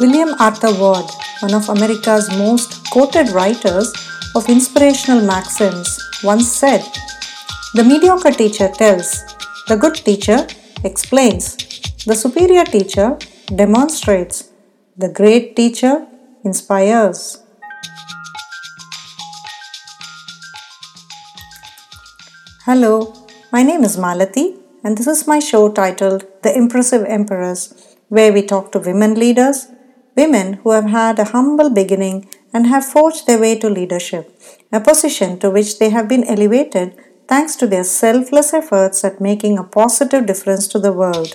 William Arthur Ward, one of America's most quoted writers of inspirational maxims, once said, The mediocre teacher tells, the good teacher explains, the superior teacher demonstrates, the great teacher inspires. Hello, my name is Malati, and this is my show titled The Impressive Empress, where we talk to women leaders, women who have had a humble beginning and have forged their way to leadership, a position to which they have been elevated thanks to their selfless efforts at making a positive difference to the world.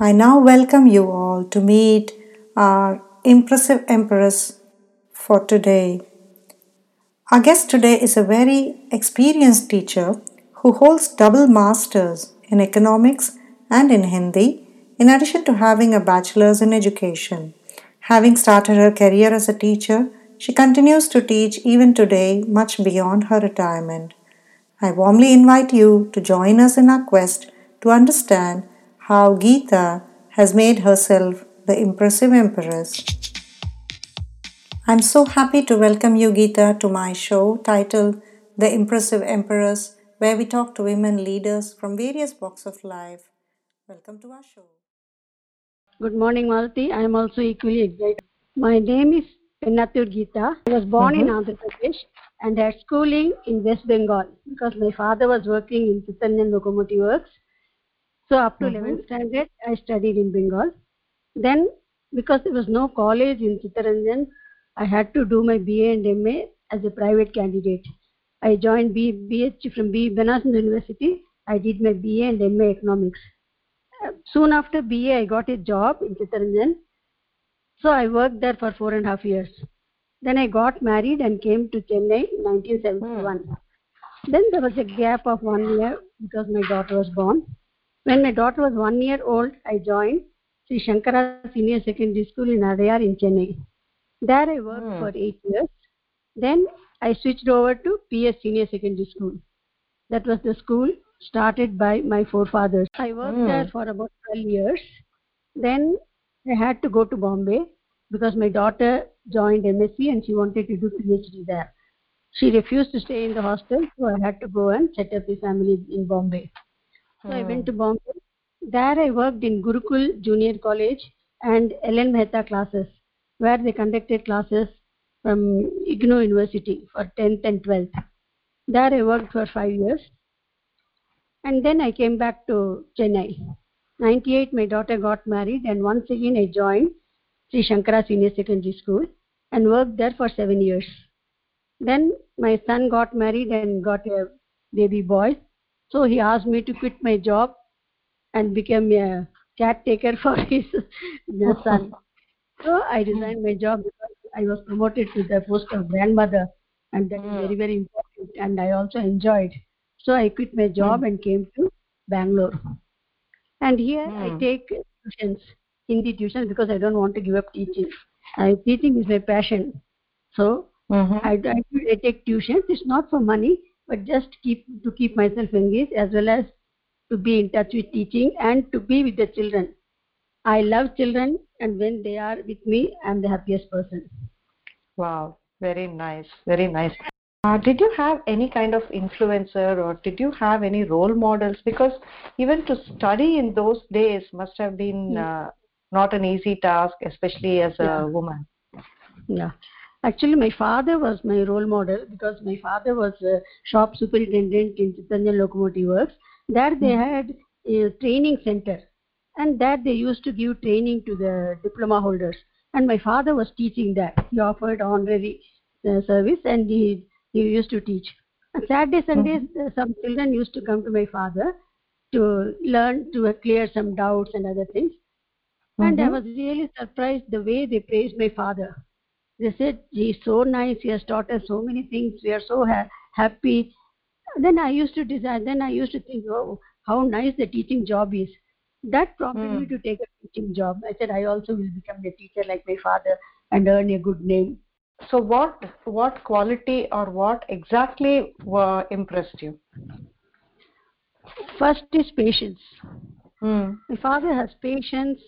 I now welcome you all to meet our impressive empress for today. Our guest today is a very experienced teacher who holds double masters in economics and in Hindi, in addition to having a bachelor's in education. Having started her career as a teacher, she continues to teach even today, much beyond her retirement. I warmly invite you to join us in our quest to understand how Geetha has made herself the impressive empress. I'm so happy to welcome you, Geetha, to my show titled The Impressive Empress, where we talk to women leaders from various walks of life. Welcome to our show. Good morning, Malti. I am also equally excited. My name is Pennathur Geetha. I was born in uh-huh. Andhra Pradesh and had schooling in West Bengal because my father was working in Chittaranjan Locomotive Works. So up to uh-huh. 11th standard, I studied in Bengal. Then, because there was no college in Chittaranjan, I had to do my BA and MA as a private candidate. I joined B, BH from B University. I did my BA and MA economics. Soon after BA, I got a job in Chittaranjan. So I worked there for four and a half years. Then I got married and came to Chennai in 1971. Then there was a gap of one year because my daughter was born. When my daughter was one year old, I joined Sri Shankara Senior Secondary School in Adayar in Chennai. There I worked Hmm. for eight years. Then I switched over to PS Senior Secondary School. That was the school started by my forefathers. I worked Hmm. there for about 12 years. Then I had to go to Bombay because my daughter joined MSc and she wanted to do PhD there. She refused to stay in the hostel, so I had to go and set up a family in Bombay. So I went to Bombay. There I worked in Gurukul Junior College and Ellen Mehta classes, where they conducted classes from IGNOU University for 10th and 12th. There I worked for five years. And then I came back to Chennai. 98, my daughter got married, and once again I joined Sri Shankara Senior Secondary School and worked there for seven years. Then my son got married and got a baby boy. So he asked me to quit my job and become a caretaker for his son. So I resigned my job because I was promoted to the post of grandmother, and that is hmm. very, very important. And I also enjoyed. So I quit my job and came to Bangalore. And here I Hmm. take tuitions, Hindi tuitions, because I don't want to give up teaching. I, teaching is my passion. So Mhm. I, I, I take tuitions. It's not for money, but just keep to keep myself engaged as well as to be in touch with teaching and to be with the children. I love children, and when they are with me, I'm the happiest person. Wow, very nice, very nice. Uh, did you have any kind of influencer or did you have any role models? Because even to study in those days must have been uh, not an easy task, especially as a Yeah. woman. Yeah. Actually, my father was my role model because my father was a shop superintendent in Chittaranjan Locomotive Works. There they had a training center and there they used to give training to the diploma holders. And my father was teaching there. He offered honorary uh, service and he, he used to teach. And Saturday, Sundays, uh, some children used to come to my father to learn, to clear some doubts and other things. And I Mhm. was really surprised the way they praised my father. They said, he's so nice, he has taught us so many things, we are so ha- happy. Then I used to decide, then I used to think, oh, how nice the teaching job is. That prompted me Hmm. to take a teaching job. I said, I also will become a teacher like my father and earn a good name. So what what quality or what exactly uh, impressed you? First is patience. Hmm. My father has patience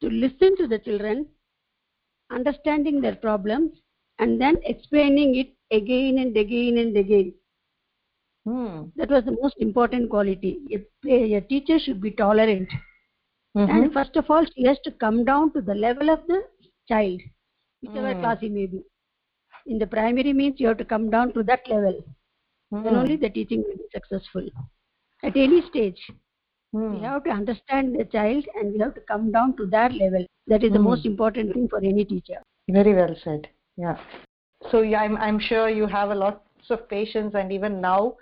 to listen to the children, understanding their problems, and then explaining it again and again and again. Hmm. That was the most important quality. A, a teacher should be tolerant. Mhm. And first of all, she has to come down to the level of the child, whichever Mm. class he may be. In the primary means you have to come down to that level. Then Hmm. only the teaching will be successful. At any stage, Hmm. we have to understand the child and we have to come down to that level. That is the Mm. most important thing for any teacher. Very well said. Yeah. So yeah, I'm I'm sure you have a lot of patience, and even now,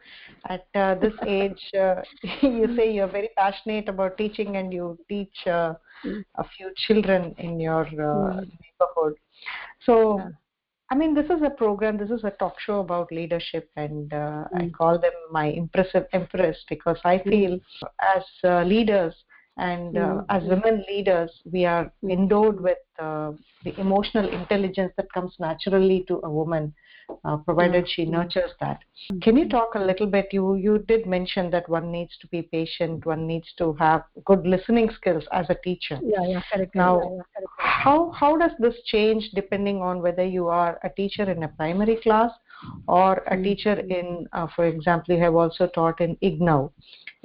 at uh, this age, uh, you say you're very passionate about teaching, and you teach uh, Mm. a few children in your uh, Mm. neighborhood. So. Yeah. I mean, this is a program, this is a talk show about leadership, and uh, I Mm. call them my impressive empress because I feel as uh, leaders and uh, Mm. as women leaders, we are endowed with uh, the emotional intelligence that comes naturally to a woman, uh, provided she nurtures that. Can you talk a little bit? You you did mention that one needs to be patient, one needs to have good listening skills as a teacher. Yeah, yeah, correct. Now, yeah, yeah, correct. how how does this change depending on whether you are a teacher in a primary class or a Mm. teacher in uh, for example you have also taught in ignou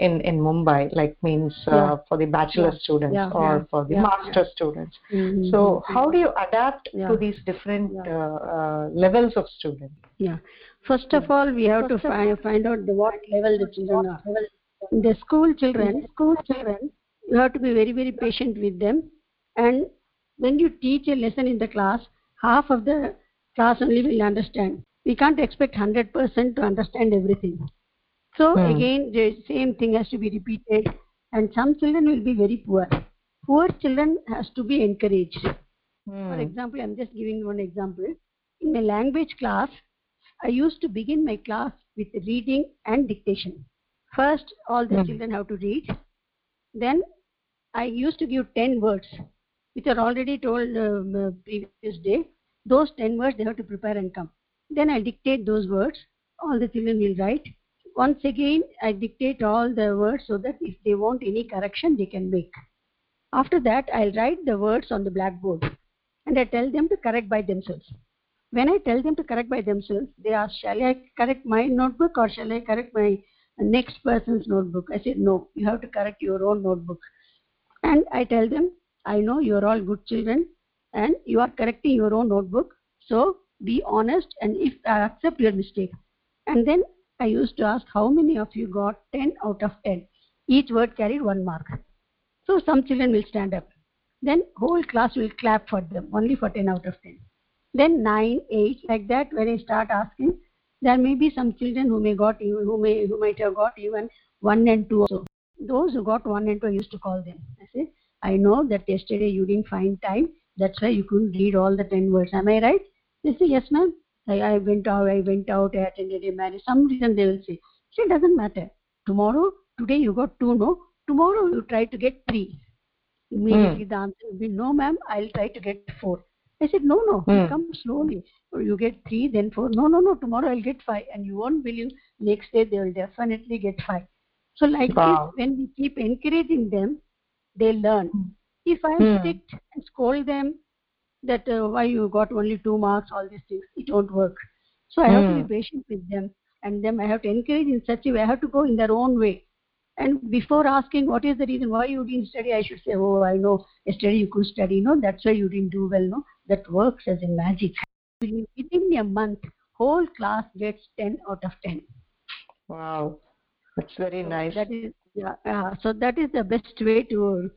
in in mumbai like means uh, Yeah. for the bachelor Yeah. students Yeah, or for the master students Mhm, so mhm. how do you adapt to these different uh, uh, levels of students Yeah. First of all, we have to find, find out the what level the children are. The school children, school children, you have to be very, very patient with them. And when you teach a lesson in the class, half of the class only will understand. We can't expect 100% to understand everything. So Hmm. again, the same thing has to be repeated. And some children will be very poor. Poor children has to be encouraged. Hmm. For example, I'm just giving one example. In my language class, I used to begin my class with reading and dictation. First, all the Hmm. children have to read. Then, I used to give 10 words, which are already told um, uh, previous day. Those 10 words they have to prepare and come. Then I dictate those words. All the children will write. Once again, I dictate all the words so that if they want any correction, they can make. After that, I'll write the words on the blackboard and I tell them to correct by themselves. When I tell them to correct by themselves, they ask, Shall I correct my notebook or shall I correct my next person's notebook? I said, No, you have to correct your own notebook. And I tell them, I know you're all good children and you are correcting your own notebook. So be honest and if I accept your mistake. And then I used to ask, How many of you got 10 out of 10? Each word carried one mark. So some children will stand up. Then whole class will clap for them, only for 10 out of 10. Then 9, 8, like that, when I start asking, there may be some children who may got even, who may who might have got even 1 and 2 also. Those who got 1 and 2, I used to call them. I say, I know that yesterday you didn't find time, that's why you couldn't read all the 10 words. Am I right? They say, yes ma'am. I, I went out, I went out, I attended a marriage. Some reason they will say, it doesn't matter. Tomorrow, today you got 2, no? Tomorrow you try to get 3. Immediately the answer will be, no ma'am, I'll try to get 4. I said, no, no, Hmm. come slowly. Or you get 3, then 4. No, no, no, tomorrow I'll get 5. And you won't believe, next day they will definitely get 5. So like Wow. this, when we keep encouraging them, they learn. Hmm. If I Hmm. strict and scold them that uh, why you got only 2 marks, all these things, it won't work. So I have to Hmm. be patient with them. And then I have to encourage in such a way. I have to go in their own way. And before asking what is the reason why you didn't study, I should say, oh, I know yesterday you could study. No, that's why you didn't do well. No, that works as a magic. Within a month, whole class gets 10 out of 10. wow that's very nice That is, yeah, yeah. So that is the best way to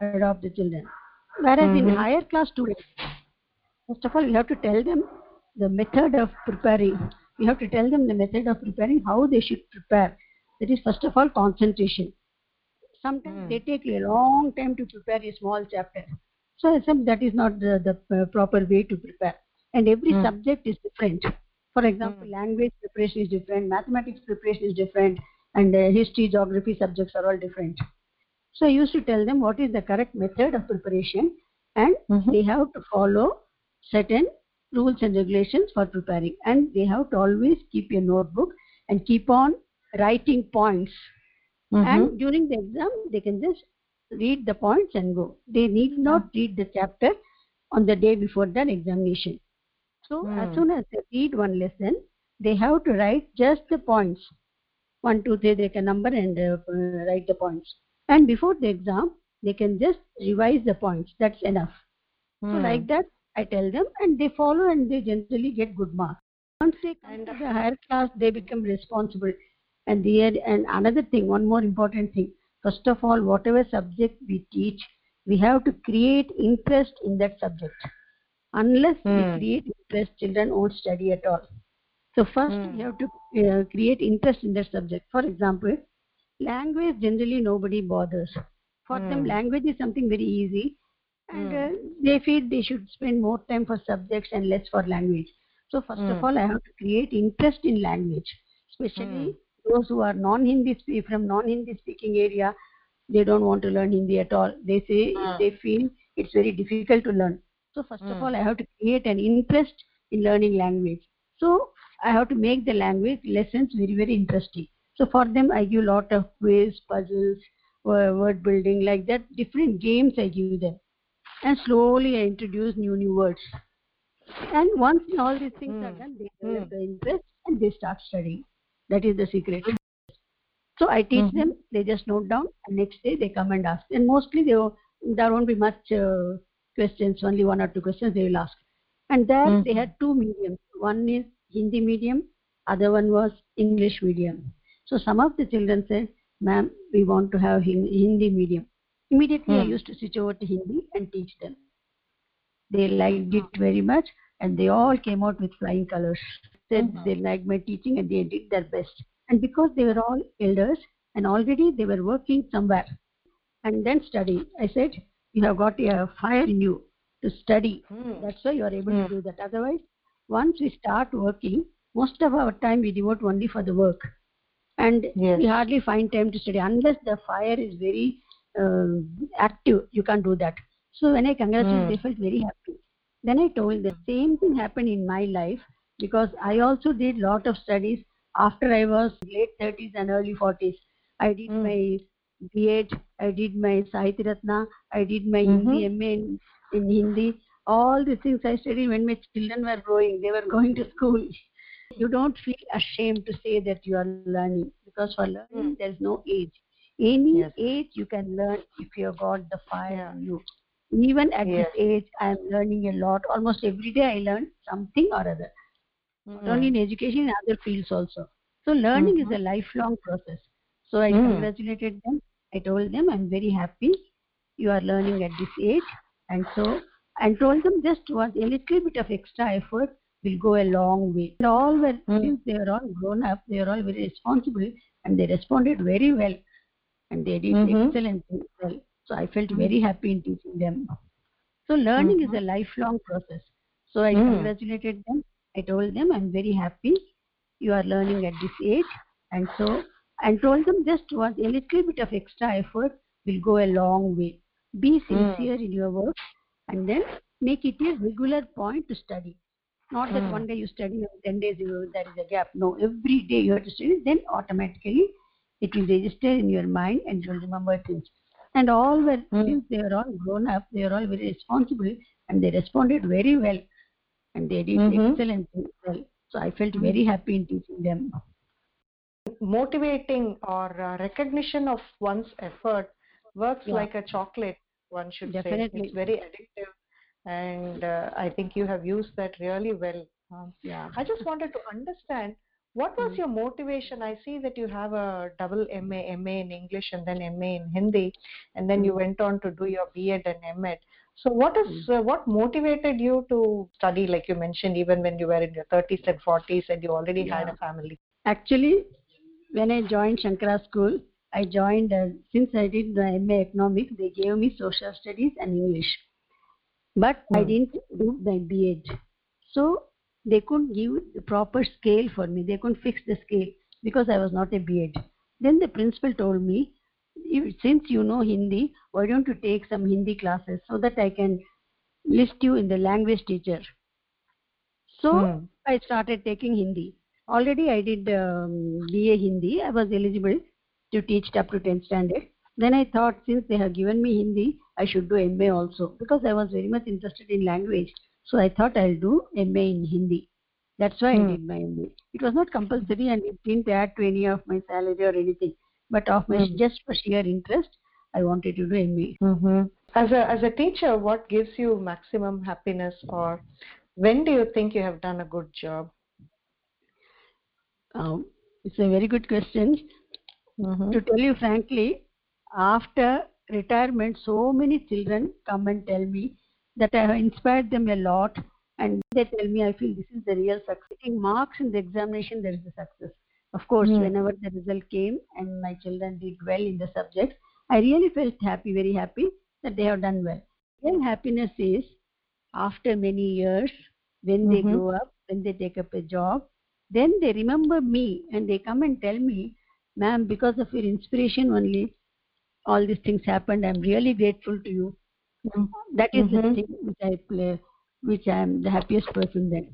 adopt the children. Whereas in Mhm. higher class students, first of all, you have to tell them the method of preparing. you have to tell them the method of preparing, how they should prepare. That is, first of all, concentration. Sometimes Hmm. they take a long time to prepare a small chapter. So I said that is not the, the uh, proper way to prepare. And every Hmm. subject is different. For example, language preparation is different, mathematics preparation is different, and uh, history, geography subjects are all different. So I used to tell them what is the correct method of preparation, and Mhm. they have to follow certain rules and regulations for preparing. And they have to always keep a notebook and keep on writing points. Mhm. And during the exam, they can just read the points and go. They need not read the chapter on the day before the examination. So Hmm. as soon as they read one lesson, they have to write just the points. One, two, three, they can number and uh, write the points. And before the exam, they can just revise the points. That's enough. So Hmm. like that, I tell them, and they follow, and they generally get good marks. Once they come And- to the higher class, they become responsible. And the and another thing, one more important thing. First of all, whatever subject we teach, we have to create interest in that subject. Unless we Hmm. create interest, children won't study at all. So first, Hmm. we have to uh, create interest in that subject. For example, language generally nobody bothers. For them, Hmm. language is something very easy, and Hmm. uh, they feel they should spend more time for subjects and less for language. So first of Hmm. all, I have to create interest in language, especially Hmm. those who are non-Hindi spe- from non-Hindi speaking area. They don't want to learn Hindi at all. They say they feel it's very difficult to learn. So first of all, I have to create an interest in learning language. So I have to make the language lessons very very interesting. So for them, I give lot of quiz, puzzles, word building like that. Different games I give them, and slowly I introduce new new words. And once all these things are Hmm. done, they develop Hmm. the interest and they start studying. That is the secret. So I teach Mhm. them. They just note down, and next day they come and ask. And mostly they there won't be much uh, questions. Only one or two questions they will ask. And there they Mhm. had two mediums. One is Hindi medium, other one was English medium. So some of the children said, "Ma'am, we want to have Hin- Hindi medium." Immediately I Hmm. used to switch over to Hindi and teach them. They liked it very much, and they all came out with flying colors. Said Mhm. they liked my teaching and they did their best. And because they were all elders and already they were working somewhere and then studying, I said, You have got a fire in you to study. Hmm. That's why you are able Hmm. to do that. Otherwise, once we start working, most of our time we devote only for the work. And Yes. we hardly find time to study unless the fire is very uh, active. You can't do that. So when I congratulated, Hmm. they felt very happy. Then I told the same thing happened in my life because I also did lot of studies after I was late 30s and early 40s. I did Hmm. my B.Ed, I did my Sahitya Ratna, I did my Mhm. Hindi MA in, in Hindi. All the things I studied when my children were growing, they were going to school. You don't feel ashamed to say that you are learning because for learning Hmm. there is no age. Any Yes. age you can learn if you have got the fire Yeah. in you. Even at Yes. this age, I am learning a lot. Almost every day I learn something or other. Not Hmm. only in education, in other fields also. So learning is Mhm. a lifelong process. So I Mm. congratulated them. I told them I'm very happy you are learning at this age, and so and told them just one a little bit of extra effort will go a long way. And all were Mm. since they are all grown up, they are all very responsible, and they responded very well, and they did Mhm. excellently well. So I felt very happy in teaching them. So learning is a lifelong process. So I Mm. congratulated them. I told them I'm very happy you are learning at this age, and so and told them just one a little bit of extra effort will go a long way. Be sincere in your work, and then make it a regular point to study. Not that Mm. one day you study and ten days you, there is a gap. No, every day you have to study. Then automatically it will register in your mind and you will remember things. And all were Mm. since they are all grown up, they are all very responsible and they responded very well and they did Mhm. excellently well. So I felt very happy in teaching them. motivating or uh, recognition of one's effort works Yeah. like a chocolate one should Definitely. say it's very addictive and uh, i think you have used that really well um, Yeah. i just wanted to understand what was your motivation? I see that you have a double ma ma in english and then ma in hindi and then you went on to do your b.ed and med so what is uh, what motivated you to study like you mentioned even when you were in your 30s and 40s and you already had a family? Actually, when I joined Shankara School, I joined, uh, since I did the MA Economics, they gave me Social Studies and English. But I Hmm. didn't do my B.Ed. So they couldn't give the proper scale for me. They couldn't fix the scale because I was not a B.Ed. Then the principal told me, "You- since you know Hindi, why don't you take some Hindi classes so that I can list you in the language teacher. So Hmm. I started taking Hindi. Already I did um, BA Hindi. I was eligible to teach up to 10th standard. Then i thought since they have given me hindi i should do ma also because i was very much interested in language so i thought i'll do ma in hindi that's why Hmm. i did my ma it was not compulsory and it didn't add to any of my salary or anything but of my Hmm. just for sheer interest i wanted to do ma Mm-hmm. As a as a teacher, what gives you maximum happiness, or when do you think you have done a good job? um, it's a very good question Mm-hmm. to tell you frankly after retirement so many children come and tell me that i have inspired them a lot and they tell me i feel this is the real success getting marks in the examination there is a success of course Hmm. whenever the result came and my children did well in the subjects i really felt happy very happy that they have done well real happiness is after many years when they Mhm. grow up when they take up a job then they remember me and they come and tell me ma'am because of your inspiration only all these things happened i'm really grateful to you that is Mhm. the thing which i play which i am the happiest person then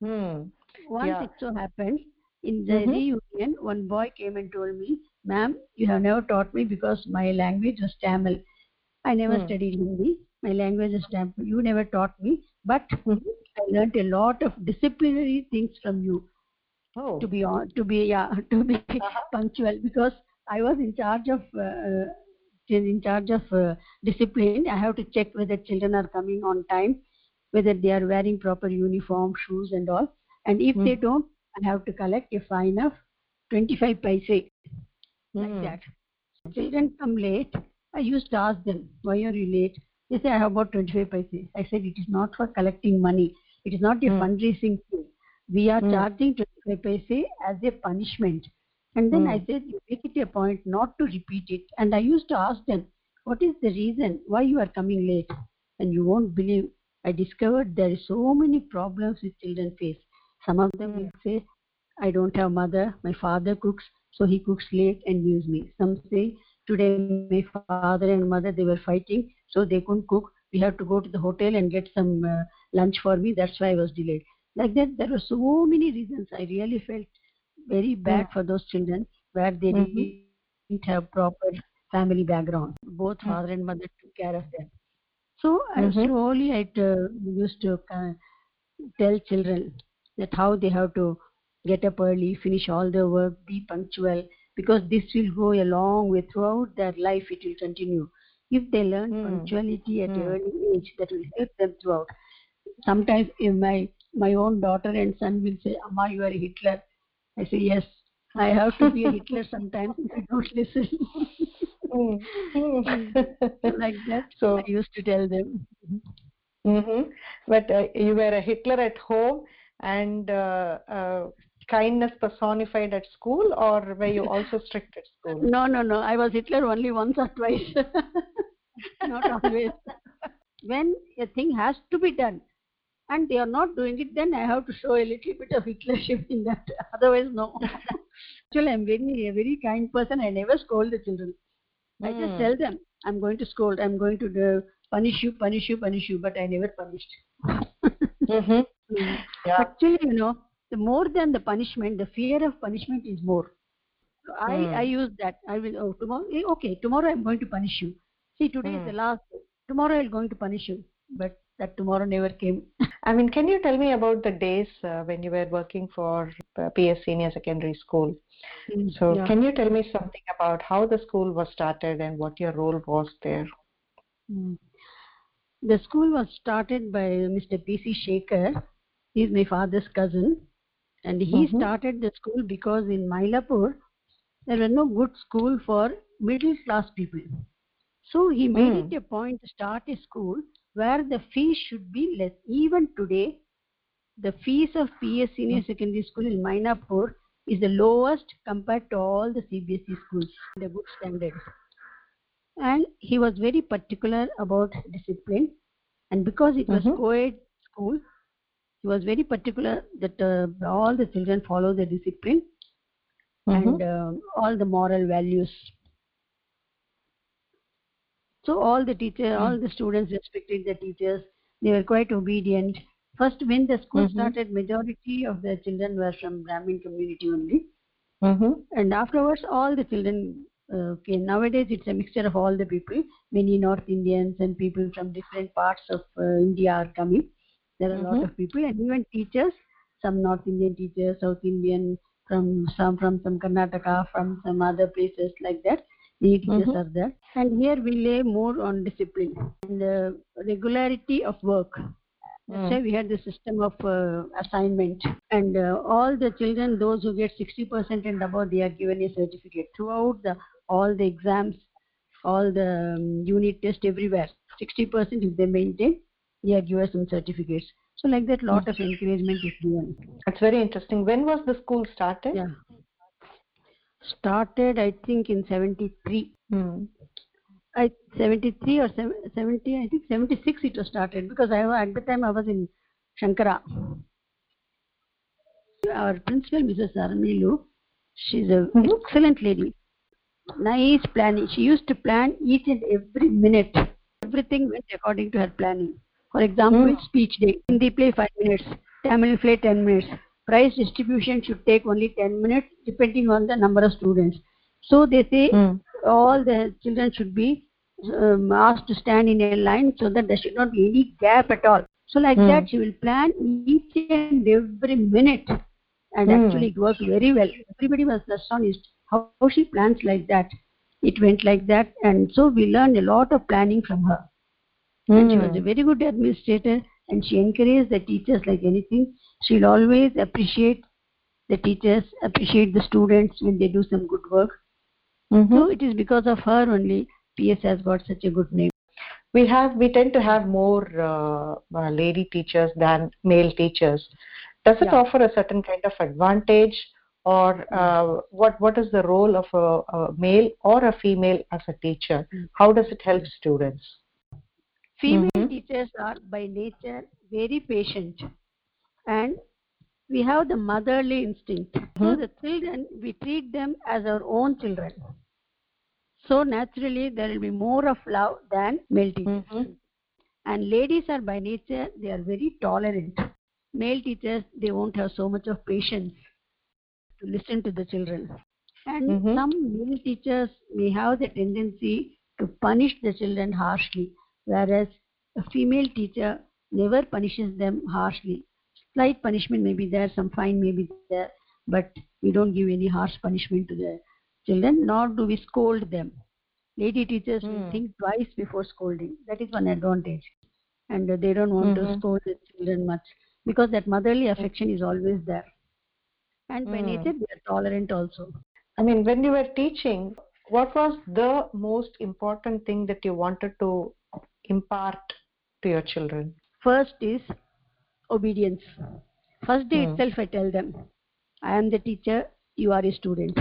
Hmm. once Yeah. it so happened in the Mhm. reunion one boy came and told me ma'am you have never taught me because my language was tamil i never Hmm. studied hindi my language is tamil you never taught me but Mhm. i learnt a lot of disciplinary things from you Oh. to be on to be yeah to be Uh-huh. punctual because i was in charge of uh, in charge of uh, discipline. I have to check whether children are coming on time whether they are wearing proper uniform shoes and all. And if they Hmm. don't i have to collect a fine of 25 paise like Hmm. that. Children come late. I used to ask them why are you late? They say i have about 25 paise. I said it is not for collecting money. It is not a Hmm. fundraising thing. We are Hmm. charging 25 paise as a punishment and then Hmm. i said you make it a point not to repeat it. And i used to ask them what is the reason why you are coming late? And you won't believe i discovered there is so many problems which children face. Some of them Hmm. will say i don't have mother my father cooks so he cooks late and leaves me. Some say today my father and mother they were fighting so they couldn't cook. We have to go to the hotel and get some uh, lunch for me. That's why i was delayed. Like that there were so many reasons i really felt very bad Hmm. for those children where they Mhm. didn't have proper family background both Hmm. father and mother took care of them so I Mhm. slowly i uh, used to uh, tell children that how they have to get up early finish all their work be punctual because this will go a long way throughout their life it will continue if they learn Hmm. punctuality at Hmm. an early age that will help them throughout sometimes if my my own daughter and son will say amma you are hitler i say yes i have to be a hitler sometimes if you don't listen Hmm. like that So. i used to tell them Mm-hmm. But uh, you were a Hitler at home and uh, uh, kindness personified at school, or were you also strict at school? No, no, no. I was Hitler only once or twice. not always. when a thing has to be done and they are not doing it, then I have to show a little bit of Hitlership in that. Otherwise, no. Actually, I'm very, a very kind person. I never scold the children. I just Hmm. tell them, I'm going to scold, I'm going to uh, punish you, punish you, punish you, but I never punished. Mm-hmm. Mm. Yeah. Actually, you know, the more than the punishment, the fear of punishment is more. So I, Hmm. I use that. I will, oh, tomorrow, eh, okay, tomorrow I'm going to punish you. See, today is Hmm. the last. Tomorrow I'm going to punish you. But that tomorrow never came. I mean, can you tell me about the days uh, when you were working for uh, PS Senior Secondary School? So, Yeah. can you tell me something about how the school was started and what your role was there? Mm. The school was started by Mr. P.C. Shaker. He is my father's cousin. And he Mhm. started the school because in Mylapore, there were no good school for middle class people. So he made Hmm. it a point to start a school where the fees should be less. Even today, the fees of PS Senior Secondary School in Mylapore is the lowest compared to all the CBSE schools, the good standards. And he was very particular about discipline. And because it was Mhm. co-ed school, he was very particular that uh, all the children follow the discipline and Mhm. um all the moral values. So all the teacher, all the students respected the teachers. They were quite obedient. First, when the school Mhm. started, majority of the children were from Brahmin community only, Mhm. and afterwards, all the children uh, okay nowadays it's a mixture of all the people many north indians and people from different parts of uh, india are coming there are a lot Mhm. of people and even teachers some north indian teachers south indian from some from some karnataka from some other places like that are there. And here we lay more on discipline and uh, regularity of work. That's Mm. why we had the system of uh, assignment. And uh, all the children those who get 60% and above they are given a certificate. Throughout the all the exams all the um, unit test everywhere 60% if they maintain they are given some certificates. So like that lot of encouragement is given. It's very interesting. When was the school started? yeah started i think in 73 Hmm. I 73 or 70, I think 76 it was started because I at the time I was in Shankara. Our principal, Mrs. Armilu, she's an Mhm. excellent lady. Nice planning. She used to plan each and every minute. Everything went according to her planning. For example, Mm. speech day. Hindi play 5 minutes. Tamil play 10 minutes. Prize distribution should take only 10 minutes depending on the number of students. So they say Hmm. all the children should be um, asked to stand in a line so that there should not be any gap at all. So like Hmm. that, she will plan each and every minute, and Hmm. actually it worked very well. Everybody was astonished how, how she plans like that. It went like that, and so we learned a lot of planning from her. And she was a Hmm. very good administrator, and she encourages the teachers like anything. She'll always appreciate the teachers, appreciate the students when they do some good work. Mhm. So it is because of her only PS has got such a good name. we have we tend to have more uh, uh, lady teachers than male teachers does it Yeah. offer a certain kind of advantage or uh, what what is the role of a, a male or a female as a teacher Mm. how does it help students Female. Teachers are by nature very patient and we have the motherly instinct. So Mhm. the children, we treat them as our own children. So naturally there will be more of love than male teachers. Mhm. And ladies are by nature, they are very tolerant. Male teachers, they won't have so much of patience to listen to the children. And Mhm. some male teachers may have the tendency to punish the children harshly, whereas a female teacher never punishes them harshly. Slight punishment may be there, some fine may be there, but we don't give any harsh punishment to the children, nor do we scold them. Lady teachers will Hmm. think twice before scolding. That is one advantage. And uh, they don't want to Mhm. scold the children much because that motherly affection is always there. And by Hmm. nature, they are tolerant also. i mean when you were teaching what was the most important thing that you wanted to impart to your children First is obedience. First day Hmm. itself, I tell them, I am the teacher, you are a student.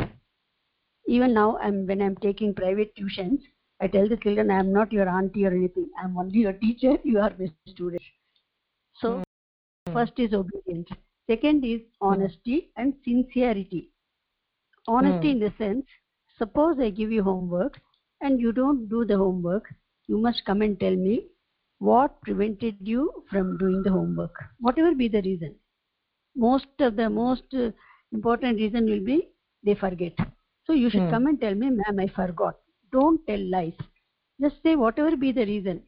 Even now, I'm, when I'm taking private tuitions, I tell the children, I am not your auntie or anything. I'm only your teacher, you are my student. So, Hmm. first is obedience. Second is honesty and sincerity. Honesty Hmm. in the sense, suppose I give you homework and you don't do the homework, you must come and tell me what prevented you from doing the homework, whatever be the reason. Most of the most uh, important reason will be they forget. So you should Hmm. come and tell me, ma'am, I forgot. Don't tell lies. Just say whatever be the reason.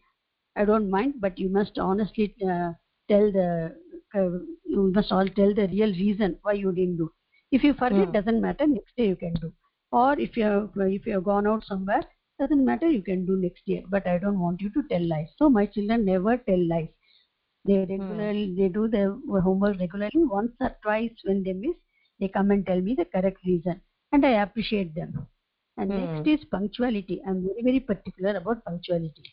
I don't mind, but you must honestly uh, tell the uh, you must all tell the real reason why you didn't do. If you forget, Hmm. doesn't matter. Next day you can do. Or if you have if you have gone out somewhere, doesn't matter. You can do next year. But I don't want you to tell lies. So my children never tell lies. They regularly they do their homework regularly. Once or twice when they miss, they come and tell me the correct reason, and I appreciate them. And Hmm. next is punctuality. I'm very very particular about punctuality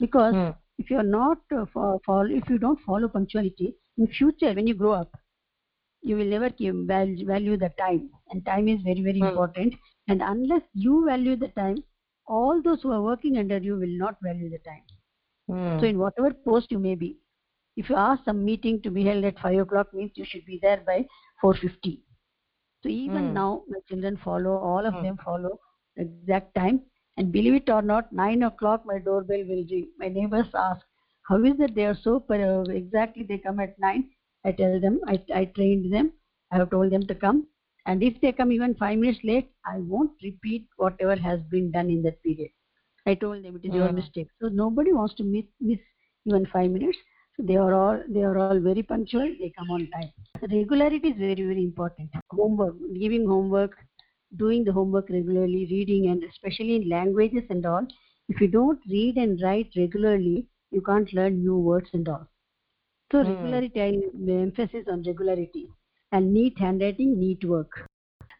because Hmm. if you are not uh, fo- follow if you don't follow punctuality in future when you grow up you will never value the time and time is very very Hmm. important and unless you value the time all those who are working under you will not value the time. Hmm. so in whatever post you may be if you ask some meeting to be held at 5 o'clock means you should be there by 4.50 so even Hmm. now my children follow all of Hmm. them follow the exact time. And believe it or not 9 o'clock my doorbell will ring. My neighbors ask how is it they are so per- exactly they come at 9 i tell them I, I trained them. I have told them to come And if they come even five minutes late, I won't repeat whatever has been done in that period. I told them it is your Mm. mistake. So nobody wants to miss, miss even five minutes. So they are all they are all very punctual. They come on time. Regularity is very very important. Homework, giving homework, doing the homework regularly, reading, and especially in languages and all. If you don't read and write regularly, you can't learn new words and all. So Hmm. regularity, I emphasis on regularity and neat handwriting, neat work.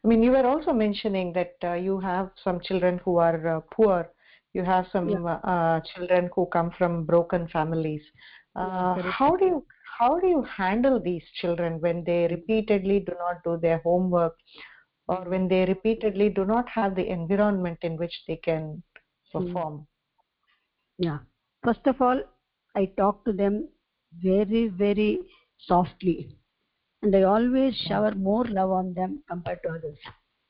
I mean, you were also mentioning that uh, you have some children who are uh, poor. You have some Yeah. uh, uh, children who come from broken families. Uh, how do you how do you handle these children when they repeatedly do not do their homework, or when they repeatedly do not have the environment in which they can perform? Yeah. First of all, I talk to them very, very softly. And I always shower more love on them compared to others.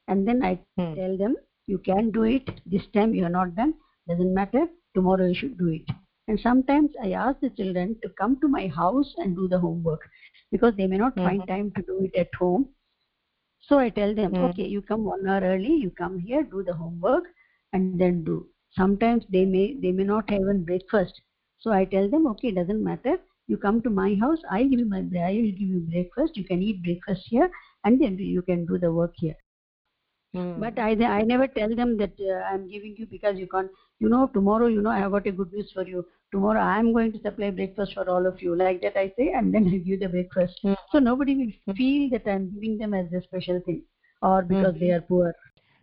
And then I Hmm. tell them, you can do it. This time you are not done. Doesn't matter. Tomorrow you should do it. And sometimes I ask the children to come to my house and do the homework because they may not find Mhm. time to do it at home. So I tell them, Mm. okay, you come one hour early, you come here, do the homework, and then do. Sometimes they may they may not have even breakfast. So I tell them, okay, doesn't matter. You come to my house, I'll give you my I will give you breakfast. You can eat breakfast here, and then you can do the work here. Hmm. But I I never tell them that uh, I'm giving you because you can't. You know, tomorrow, you know, I have got a good news for you. Tomorrow, I'm going to supply breakfast for all of you. Like that, I say, and then I give the breakfast. Hmm. So nobody will feel that I'm giving them as a special thing, or because they are poor.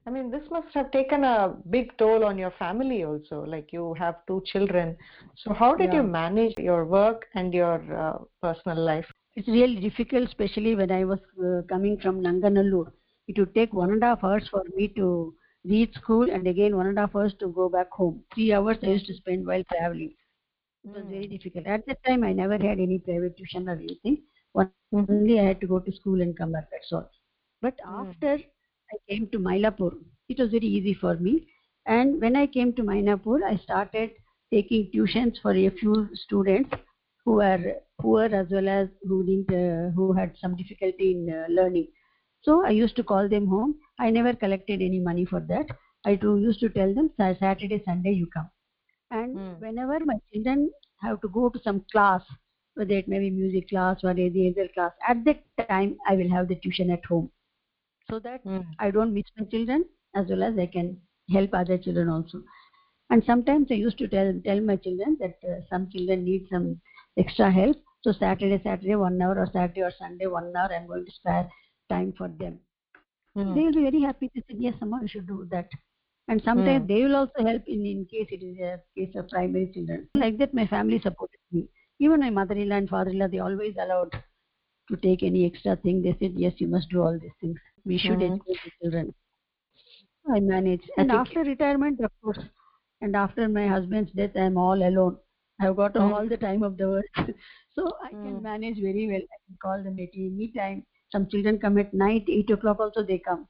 I mean, this must have taken a big toll on your family also. Like you have two children. So how did Yeah. you manage your work and your uh, personal life? It's really difficult, especially when I was uh, coming from Nanganallur. It would take one and a half hours for me to reach school, and again one and a half hours to go back home. Three hours I used to spend while traveling. It was very difficult. At that time, I never had any private tuition or anything. Mhm. Only I had to go to school and come back. That's all. But Mm. after I came to Mylapore, it was very easy for me. And when I came to Mylapore, I started taking tuitions for a few students who were poor as well as who didn't, uh, who had some difficulty in uh, learning. So I used to call them home. I never collected any money for that. I too used to tell them Saturday, Sunday you come. And Hmm. whenever my children have to go to some class, whether it may be music class or any other class, at that time I will have the tuition at home, so that Hmm. I don't miss my children as well as I can help other children also. And sometimes I used to tell tell my children that uh, some children need some extra help. So Saturday, Saturday one hour, or Saturday or Sunday one hour, I'm going to spare time for them. Hmm. They will be very happy to say, yes, someone should do that. And sometimes Hmm. they will also help in, in case it is a case of primary children. Like that, my family supported me. Even my mother-in-law and father-in-law, they always allowed to take any extra thing. They said, yes, you must do all these things. We should Mhm. educate the children. I manage. And think- after retirement, of course, and after my husband's death, I'm all alone. I've got Mm. all the time of the world. so I can Mm. manage very well. I can call them at any time. Some children come at night, 8 o'clock also they come.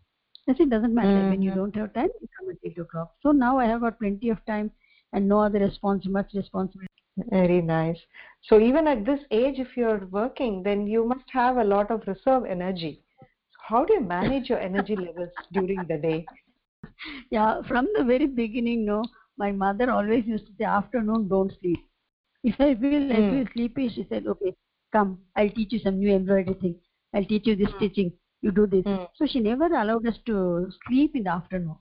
I said, doesn't matter. When you Mhm. don't have time, you come at 8 o'clock. So now I have got plenty of time and no other response, much responsibility. Very nice. So even at this age, if you're working, then you must have a lot of reserve energy. How do you manage your energy levels during the day? Yeah, from the very beginning, no, my mother always used to say, afternoon, don't sleep. If I feel I Hmm. feel sleepy, she said, okay, come, I'll teach you some new embroidery thing. I'll teach you this stitching. You do this. Hmm. So she never allowed us to sleep in the afternoon.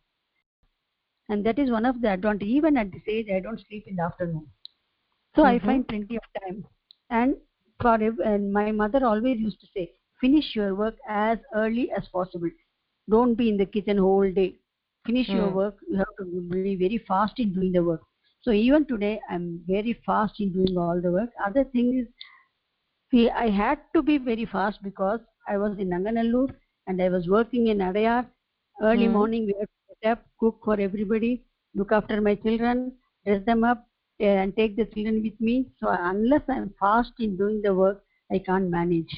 And that is one of the advantage. Even at this age, I don't sleep in the afternoon. So I Mhm. find plenty of time. And for and my mother always used to say, finish your work as early as possible. Don't be in the kitchen whole day. Finish your Hmm. work. You have to be very fast in doing the work. So even today, I'm very fast in doing all the work. Other thing is, see, I had to be very fast because I was in Nanganallur and I was working in Adayar. Early Hmm. morning, we have to get up, cook for everybody, look after my children, dress them up, eh, and take the children with me. So unless I'm fast in doing the work, I can't manage.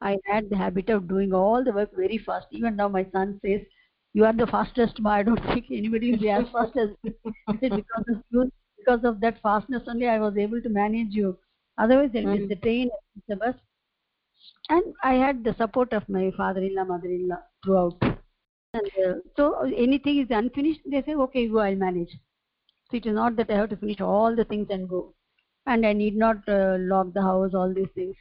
I had the habit of doing all the work very fast. Even now, my son says, "You are the fastest, ma. I don't think anybody will be as fast as you." "Because of you, because of that fastness only, I was able to manage you. Otherwise, I'll miss Mm. the train, the bus." and I had the support of my father-in-law, mother-in-law throughout. And uh, so anything is unfinished, they say, okay, go, I'll manage. So it is not that I have to finish all the things and go. And I need not uh, lock the house, all these things,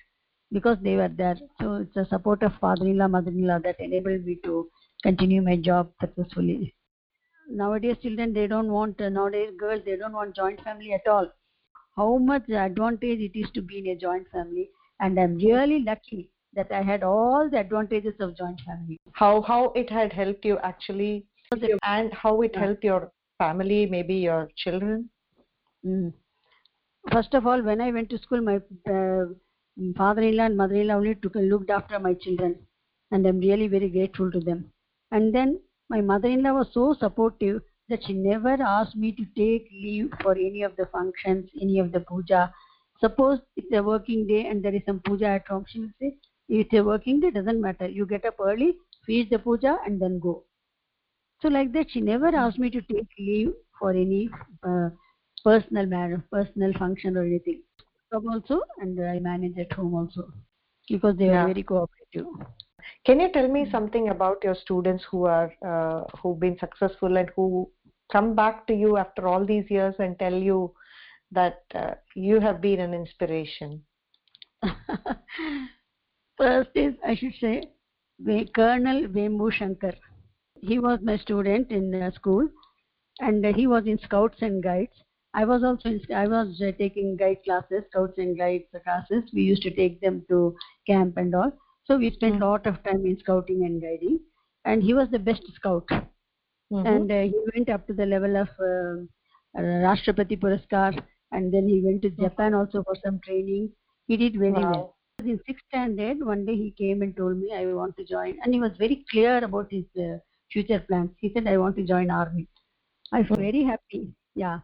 because they were there. So it's a support of father-in-law, mother-in-law that enabled me to continue my job successfully. Nowadays, children, they don't want, uh, nowadays, girls, they don't want joint family at all. How much advantage it is to be in a joint family. And I'm really lucky that I had all the advantages of joint family. How how it had helped you actually, and how it helped your family, maybe your children. Mm. First of all, when I went to school, my uh, father-in-law and mother-in-law only took looked after my children, and I'm really very grateful to them. And then my mother-in-law was so supportive that she never asked me to take leave for any of the functions, any of the puja. Suppose it's a working day and there is some puja at home, she will say, it's a working day, doesn't matter. You get up early, finish the puja, and then go. So like that, she never asked me to take leave for any uh, personal matter, personal function or anything. Job also, and I manage at home also because they Yeah. are very cooperative. Can you tell me something about your students who are uh, who've been successful and who come back to you after all these years and tell you that uh, you have been an inspiration? First is, I should say, Colonel Vembu Shankar. He was my student in uh, school and he was in Scouts and Guides. I was also in, I was uh, taking guide classes, Scouts and Guides classes. We used to take them to camp and all. So we spent a lot of time in scouting and guiding. And he was the best scout. Mhm. And uh, he went up to the level of um uh, Rashtrapati Puraskar and then he went to Japan also for some training. He did very Wow. well in sixth standard one day he came and told me i want to join and he was very clear about his uh, future plans he said i want to join army i was very happy yeah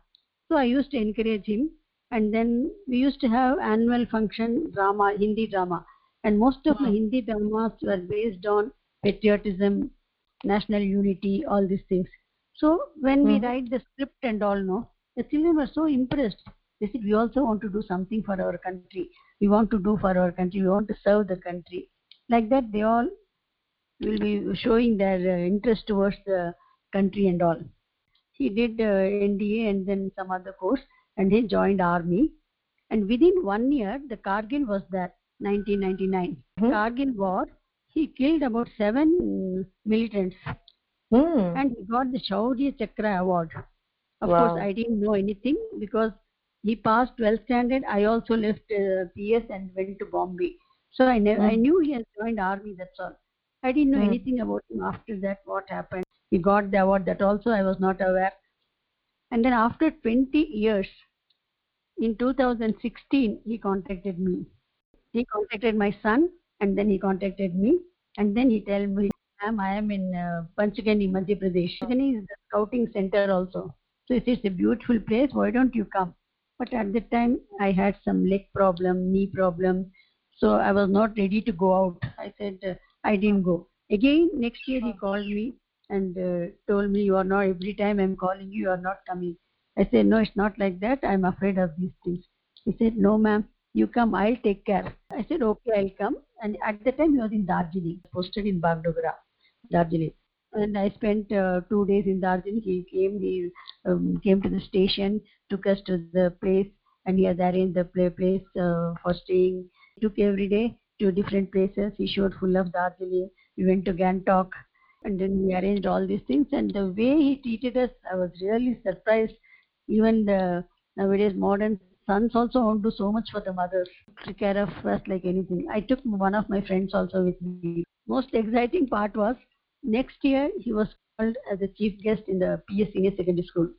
so i used to encourage him and then we used to have annual function drama hindi drama. And most of my hindi dramas were based on patriotism national unity all these things. So when we Mhm. write the script and all no the children were so impressed. They said we also want to do something for our country. We want to do for our country. We want to serve the country. Like that they all will be showing their uh, interest towards the country and all he did uh, nda and then some other course and he joined army and within one year the kargil was there 1999 Mhm. kargil war he killed about seven mm, militants Hmm. and he got the Shaurya Chakra award. Of Wow. course, I didn't know anything because he passed 12th standard. I also left uh, PS and went to Bombay. So I never, I Mm. knew he has joined army. That's all. I didn't know Mm. anything about him after that. What happened? He got the award. That also I was not aware. And then after 20 years, in 2016, he contacted me. He contacted my son, and then he contacted me, and then he told me ma'am, I am in uh, Panchgani, Madhya Pradesh. Panchgani is the scouting center also. So it is a beautiful place. Why don't you come? But at that time, I had some leg problem, knee problem. So I was not ready to go out. I said, uh, I didn't go. Again, next year he called me and uh, told me, you are not, every time I'm calling you, you are not coming. I said, no, it's not like that. I'm afraid of these things. He said, no, ma'am, you come, I'll take care. I said, okay, I'll come. And at the time, he was in Darjeeling, posted in Bagdogra. Darjeeling. And I spent uh, two days in Darjeeling. He came, he um, came to the station, took us to the place, and he had arranged the play place uh, for staying. He took every day to different places. He showed full of Darjeeling. We went to Gangtok, and then we arranged all these things. And the way he treated us, I was really surprised. Even the nowadays modern sons also won't do so much for the mothers. take care of us like anything. I took one of my friends also with me. Most exciting part was next year he was called as a chief guest in the PS Senior Secondary School.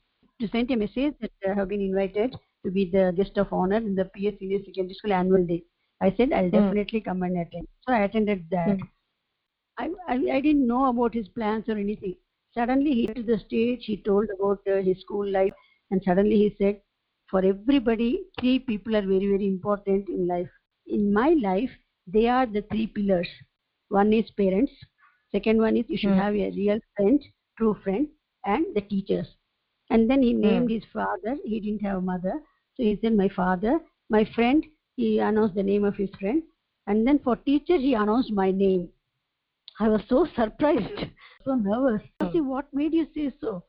To send a message that I have been invited to be the guest of honor in the PS Senior Secondary School annual day. I said I'll hmm. definitely come and attend. So I attended that. Hmm. I, I I didn't know about his plans or anything. Suddenly he to the stage. He told about uh, his school life, and suddenly he said, "For everybody, three people are very very important in life. In my life, they are the three pillars. One is parents. Second one is you should Hmm. have a real friend, true friend, and the teachers. And then he named his father. He didn't have a mother, so he said, "My father, my friend." He announced the name of his friend, And then for teacher, he announced my name. I was so surprised, so nervous. Him, what made you say so?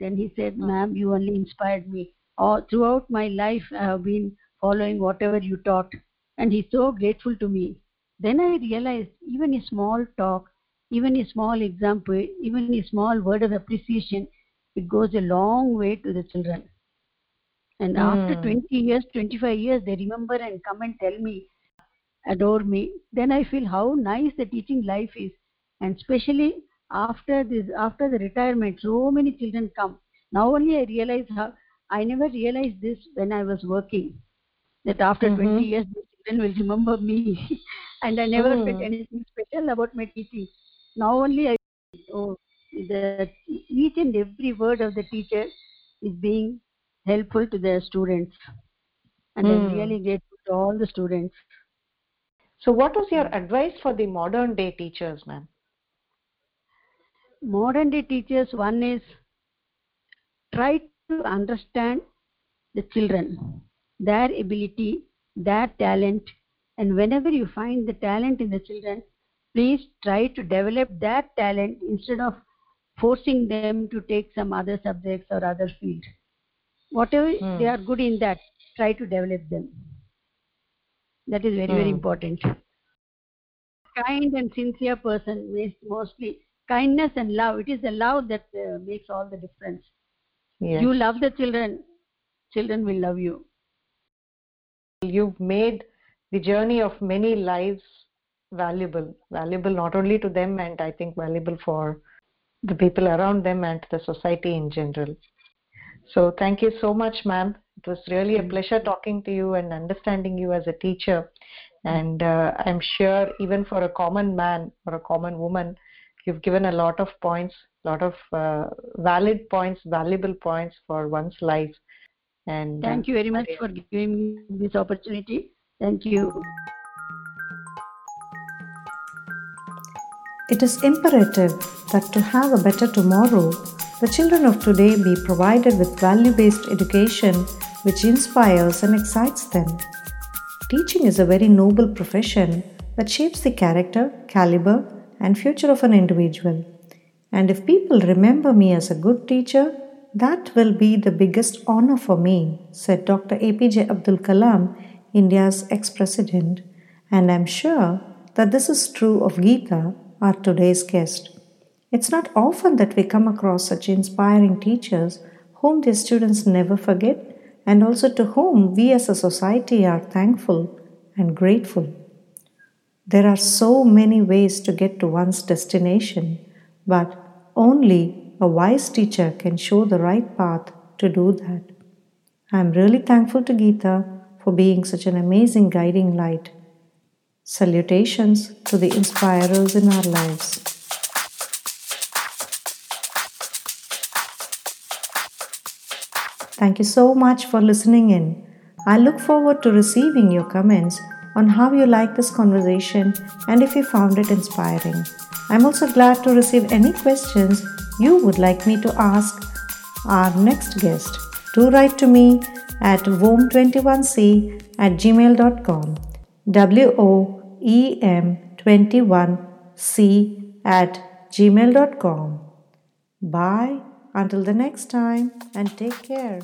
Then he said, ma'am, you only inspired me. All throughout my life, I have been following whatever you taught. And he's so grateful to me. Then I realized even a small talk, even a small example, even a small word of appreciation, it goes a long way to the children. And after Hmm. 20 years, 25 years, they remember and come and tell me, adore me. Then I feel how nice the teaching life is. And especially after this, after the retirement, so many children come. Now only I realize how, I never realized this when I was working. That after Mhm. 20 years, the children will remember me. and I never felt Hmm. anything special about my teaching. Now only I, oh, the, each and every word of the teacher is being helpful to the students. And I'm Hmm. really grateful to all the students. So, what was your advice for the modern day teachers, ma'am? Modern day teachers, one is try to understand the children, their ability, their talent, and whenever you find the talent in the children, please try to develop that talent instead of forcing them to take some other subjects or other field. Whatever Hmm. they are good in that, try to develop them. That is very, very Hmm. important. Kind and sincere person means mostly kindness and love. It is the love that uh, makes all the difference. Yes. You love the children, children will love you. You've made the journey of many lives valuable, valuable not only to them and I think valuable for the people around them and the society in general. So, thank you so much, ma'am. It was really a pleasure talking to you and understanding you as a teacher. And uh, I'm sure, even for a common man or a common woman, you've given a lot of points, a lot of uh, valid points, valuable points for one's life. And uh, Thank you very much for giving me this opportunity. Thank you. It is imperative that to have a better tomorrow, the children of today be provided with value based education which inspires and excites them. Teaching is a very noble profession that shapes the character, caliber, and future of an individual. And if people remember me as a good teacher, that will be the biggest honor for me, said Dr. APJ Abdul Kalam, India's ex president. And I'm sure that this is true of Geetha, our today's guest. It's not often that we come across such inspiring teachers whom their students never forget and also to whom we as a society are thankful and grateful. There are so many ways to get to one's destination, but only a wise teacher can show the right path to do that. I am really thankful to Geetha for being such an amazing guiding light. Salutations to the inspirers in our lives. Thank you so much for listening in. I look forward to receiving your comments on how you like this conversation and if you found it inspiring. I'm also glad to receive any questions you would like me to ask our next guest. Do write to me at wom21c at gmail.com. W O E M 21c at gmail.com. Bye until the next time and take care.